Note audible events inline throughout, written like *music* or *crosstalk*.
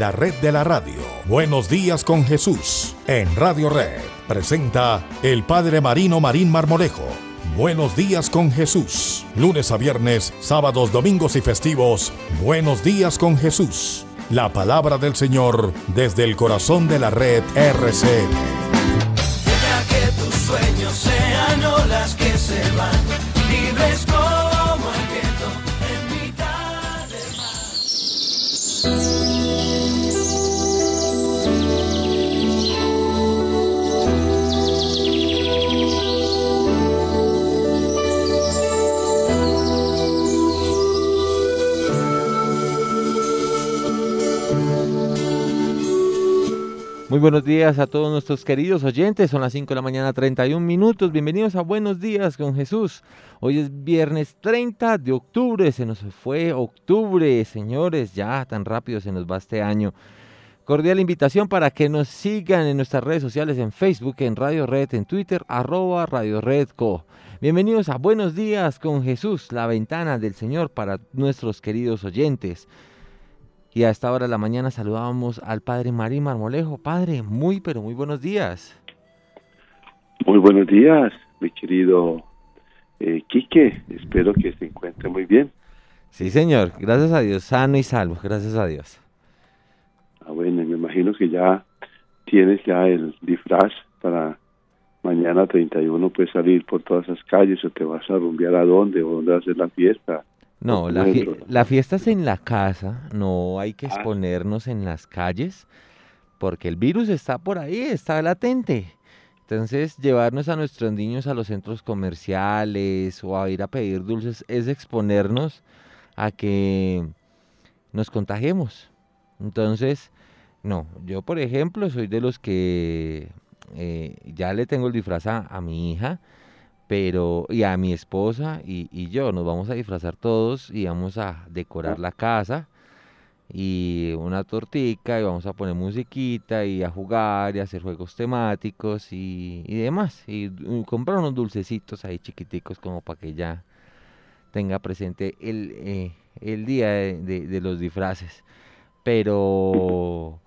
la red de la radio. Buenos días con Jesús en Radio Red. Presenta el Padre Marino Marín Marmolejo. Buenos días con Jesús. Lunes a viernes, sábados, domingos y festivos. Buenos días con Jesús. La palabra del Señor desde el corazón de la red RCN. Que tus sueños sean Muy buenos días a todos nuestros queridos oyentes. Son las 5 de la mañana, 31 minutos. Bienvenidos a Buenos Días con Jesús. Hoy es viernes 30 de octubre. Se nos fue octubre, señores. Ya tan rápido se nos va este año. Cordial invitación para que nos sigan en nuestras redes sociales, en Facebook, en Radio Red, en Twitter, arroba Radio Red Co. Bienvenidos a Buenos Días con Jesús, la ventana del Señor para nuestros queridos oyentes. Y a esta hora de la mañana saludábamos al padre Marín Marmolejo. Padre, muy pero muy buenos días. Muy buenos días, mi querido eh, Quique. Espero que se encuentre muy bien. Sí, señor. Gracias a Dios. Sano y salvo. Gracias a Dios. Ah, bueno, me imagino que ya tienes ya el disfraz para mañana 31, puedes salir por todas esas calles o te vas a rumbear a dónde o dónde va a ser la fiesta. No, la, fie- la fiesta es en la casa. No hay que Ah. exponernos en las calles porque el virus está por ahí, está latente. Entonces, llevarnos a nuestros niños a los centros comerciales o a ir a pedir dulces es exponernos a que nos contagiemos. Entonces, no, yo por ejemplo soy de los que eh, ya le tengo el disfraz a, a mi hija, pero y a mi esposa y, y yo nos vamos a disfrazar todos y vamos a decorar la casa y una tortica y vamos a poner musiquita y a jugar y a hacer juegos temáticos y, y demás. Y, comprar unos dulcecitos ahí chiquiticos como para que ya tenga presente el, eh, el día de, de- de los disfraces. Pero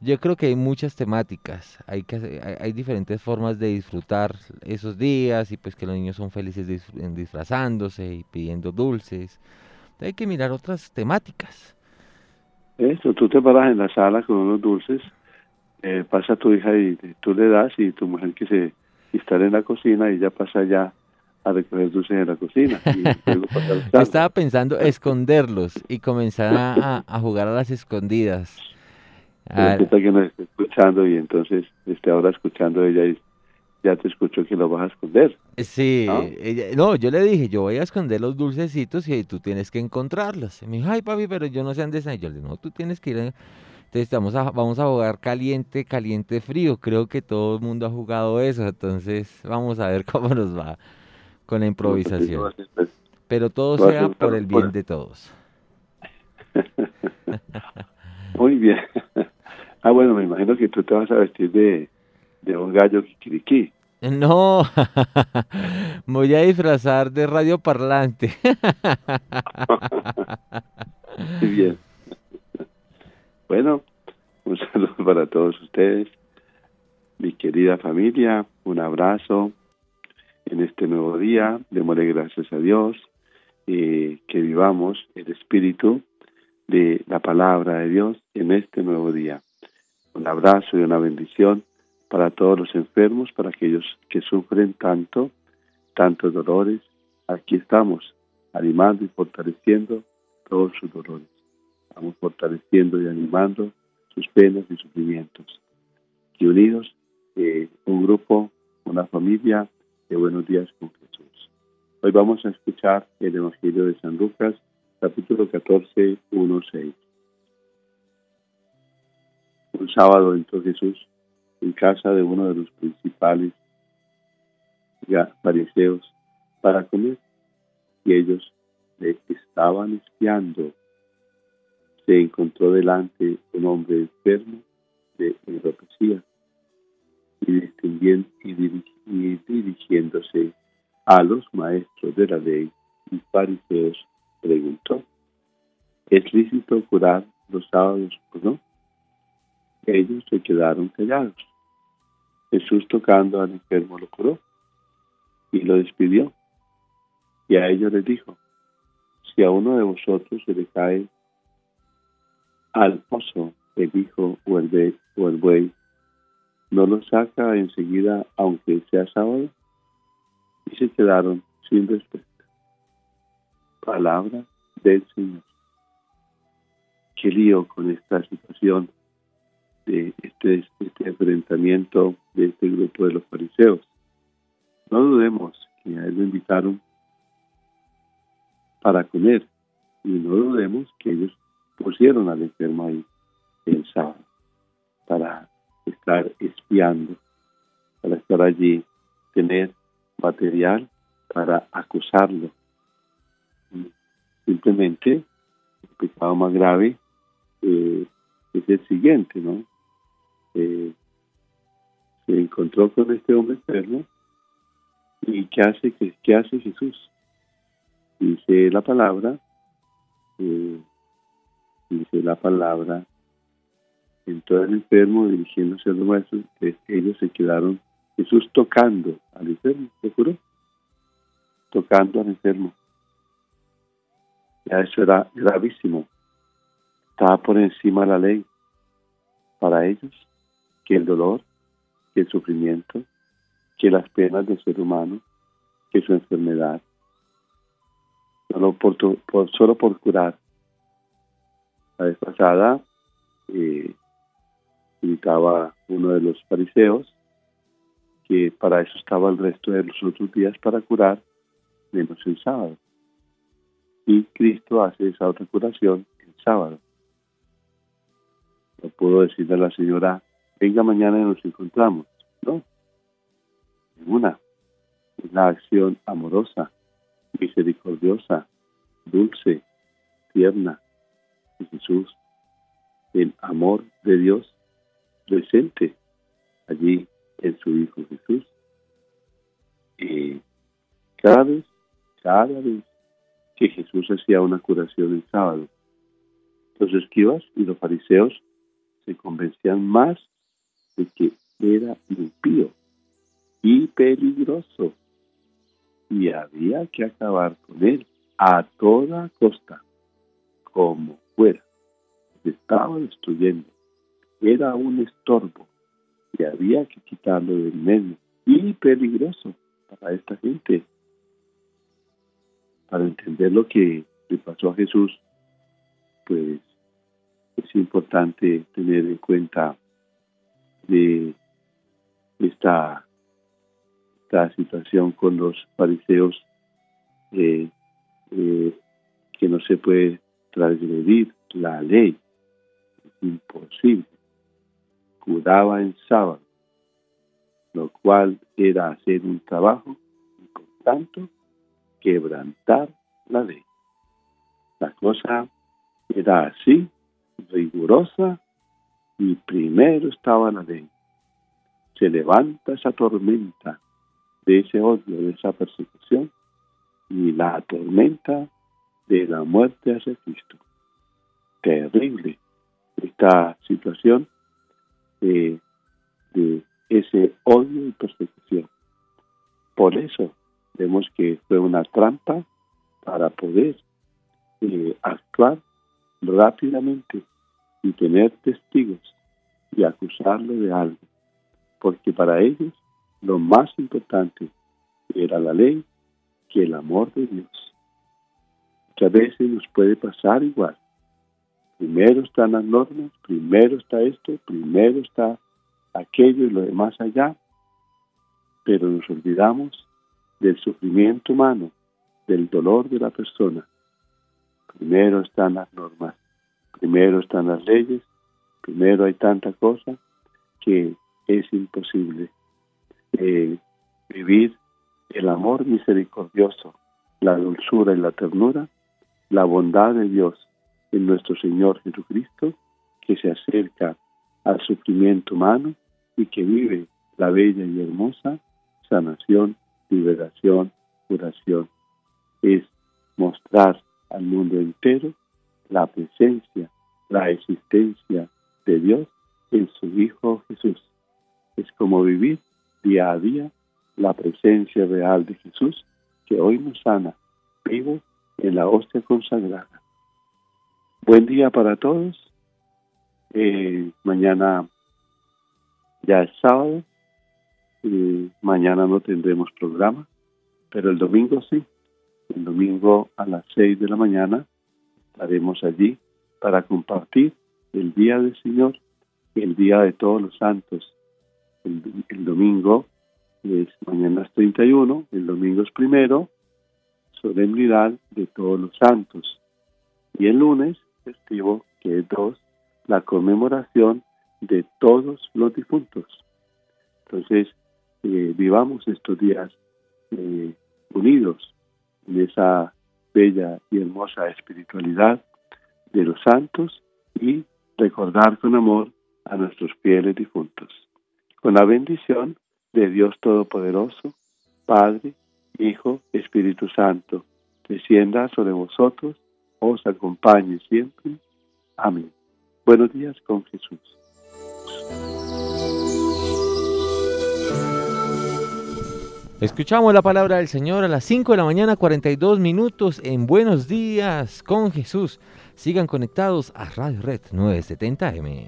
yo creo que hay muchas temáticas, hay, que, hay, hay diferentes formas de disfrutar esos días y pues que los niños son felices dis- disfrazándose y pidiendo dulces. Hay que mirar otras temáticas. Eso, tú te paras en la sala con unos dulces, eh, pasa tu hija y tú le das y tu mujer que se instala en la cocina y ya pasa ya a recoger dulces en la cocina. Y *laughs* luego Yo estaba pensando esconderlos y comenzar a jugar a las escondidas. Al- resulta que nos está escuchando y entonces esté ahora escuchando ella y ya te escuchó que lo vas a esconder. Sí, ¿no? ella- no, yo le dije, yo voy a esconder los dulcecitos y tú tienes que encontrarlos. Y me dijo, ay papi, pero yo no sé dónde están. Y yo le dije, no, tú tienes que ir. a-". Entonces vamos a, vamos a jugar caliente, caliente, frío. Creo que todo el mundo ha jugado eso. Entonces vamos a ver *laughs* cómo nos va con la improvisación. Pero todo sea por el bien de todos. *laughs* Muy bien. Ah, bueno, me imagino que tú te vas a vestir de, de un gallo kikiriki. No, *laughs* voy a disfrazar de radio parlante. Muy bien. Bueno, un *laughs* saludo para todos ustedes, mi querida familia, un abrazo en este nuevo día. Démosle gracias a Dios eh, que vivamos el espíritu de la palabra de Dios en este nuevo día. Un abrazo y una bendición para todos los enfermos, para aquellos que sufren tanto, tantos dolores. Aquí estamos animando y fortaleciendo todos sus dolores. Estamos fortaleciendo y animando sus penas y sufrimientos. Y unidos, eh, un grupo, una familia de buenos días con Jesús. Hoy vamos a escuchar el Evangelio de San Lucas, capítulo 14, 1, 6. Sábado entró Jesús en casa de uno de los principales ya, fariseos para comer y ellos le estaban espiando. Se encontró delante un hombre enfermo de neuropatía y, y dirigiéndose a los maestros de la ley y fariseos preguntó, ¿es lícito curar los sábados o no? Ellos se quedaron callados. Jesús tocando al enfermo lo curó y lo despidió. Y a ellos les dijo, si a uno de vosotros se le cae al pozo el hijo o el, o el buey, ¿no lo saca enseguida aunque sea sábado? Y se quedaron sin respuesta. Palabra del Señor. Qué lío con esta situación de este, este enfrentamiento de este grupo de los fariseos. No dudemos que a él lo invitaron para comer y no dudemos que ellos pusieron al enfermo ahí el sábado para estar espiando, para estar allí, tener material para acusarlo. Simplemente el pecado más grave eh, es el siguiente, ¿no? Eh, se encontró con este hombre enfermo y ¿qué hace, qué, hace Jesús? Dice la palabra, eh, dice la palabra, entró el enfermo dirigiéndose a los maestros, ellos se quedaron, Jesús tocando al enfermo, ¿se juró? Tocando al enfermo. Ya eso era gravísimo. Estaba por encima de la ley para ellos que el dolor, que el sufrimiento, que las penas del ser humano, que su enfermedad, solo por, solo por curar. La vez pasada eh, indicaba uno de los fariseos que para eso estaba el resto de los otros días para curar, menos el sábado. Y Cristo hace esa otra curación el sábado. No puedo decirle a la señora, venga mañana y nos encontramos. No, ninguna. Es la acción amorosa, misericordiosa, dulce, tierna de Jesús, el amor de Dios presente allí en su Hijo Jesús. Y cada vez, cada vez que Jesús hacía una curación el sábado, los esquivas y los fariseos se convencían más que era impío y peligroso y había que acabar con él a toda costa, como fuera. Se estaba destruyendo. Era un estorbo y había que quitarlo del medio y peligroso para esta gente. Para entender lo que le pasó a Jesús, pues es importante tener en cuenta de esta, esta situación con los fariseos eh, eh, que no se puede transgredir la ley, es imposible. Curaba en sábado, lo cual era hacer un trabajo y por tanto quebrantar la ley. La cosa era así rigurosa y primero estaba la ley. Se levanta esa tormenta de ese odio, de esa persecución y la tormenta de la muerte hacia Cristo. Terrible esta situación de, de ese odio y persecución. Por eso vemos que fue una trampa para poder eh, actuar rápidamente y tener testigos y acusarlo de algo, porque para ellos lo más importante era la ley que el amor de Dios. Muchas veces nos puede pasar igual. Primero están las normas, primero está esto, primero está aquello y lo demás allá, pero nos olvidamos del sufrimiento humano, del dolor de la persona. Primero están las normas, primero están las leyes, primero hay tanta cosa que es imposible eh, vivir el amor misericordioso, la dulzura y la ternura, la bondad de Dios en nuestro Señor Jesucristo, que se acerca al sufrimiento humano y que vive la bella y hermosa sanación, liberación, curación. Es mostrar al mundo entero la presencia, la existencia de Dios en su Hijo Jesús. Es como vivir día a día la presencia real de Jesús que hoy nos sana, vivo en la hostia consagrada. Buen día para todos. Eh, mañana ya es sábado. mañana no tendremos programa, pero el domingo sí. El domingo a las seis de la mañana estaremos allí para compartir el día del Señor, el día de todos los santos. El, domingo es mañana es 31, el domingo es primero, solemnidad de todos los santos. Y el lunes, festivo, que es dos, la conmemoración de todos los difuntos. Entonces, eh, vivamos estos días eh, unidos en esa bella y hermosa espiritualidad de los santos y recordar con amor a nuestros fieles difuntos. Con la bendición de Dios Todopoderoso, Padre, Hijo, Espíritu Santo, descienda sobre vosotros, os acompañe siempre. Amén. Buenos días con Jesús. Escuchamos la palabra del Señor a las 5 de la mañana, 42 minutos en Buenos Días con Jesús. Sigan conectados a Radio Red 970M.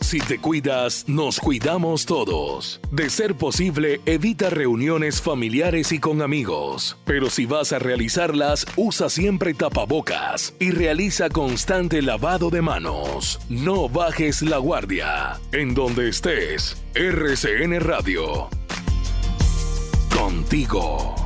Si te cuidas, nos cuidamos todos. De ser posible, evita reuniones familiares y con amigos. Pero si vas a realizarlas, usa siempre tapabocas y realiza constante lavado de manos. No bajes la guardia. En donde estés, RCN Radio contigo.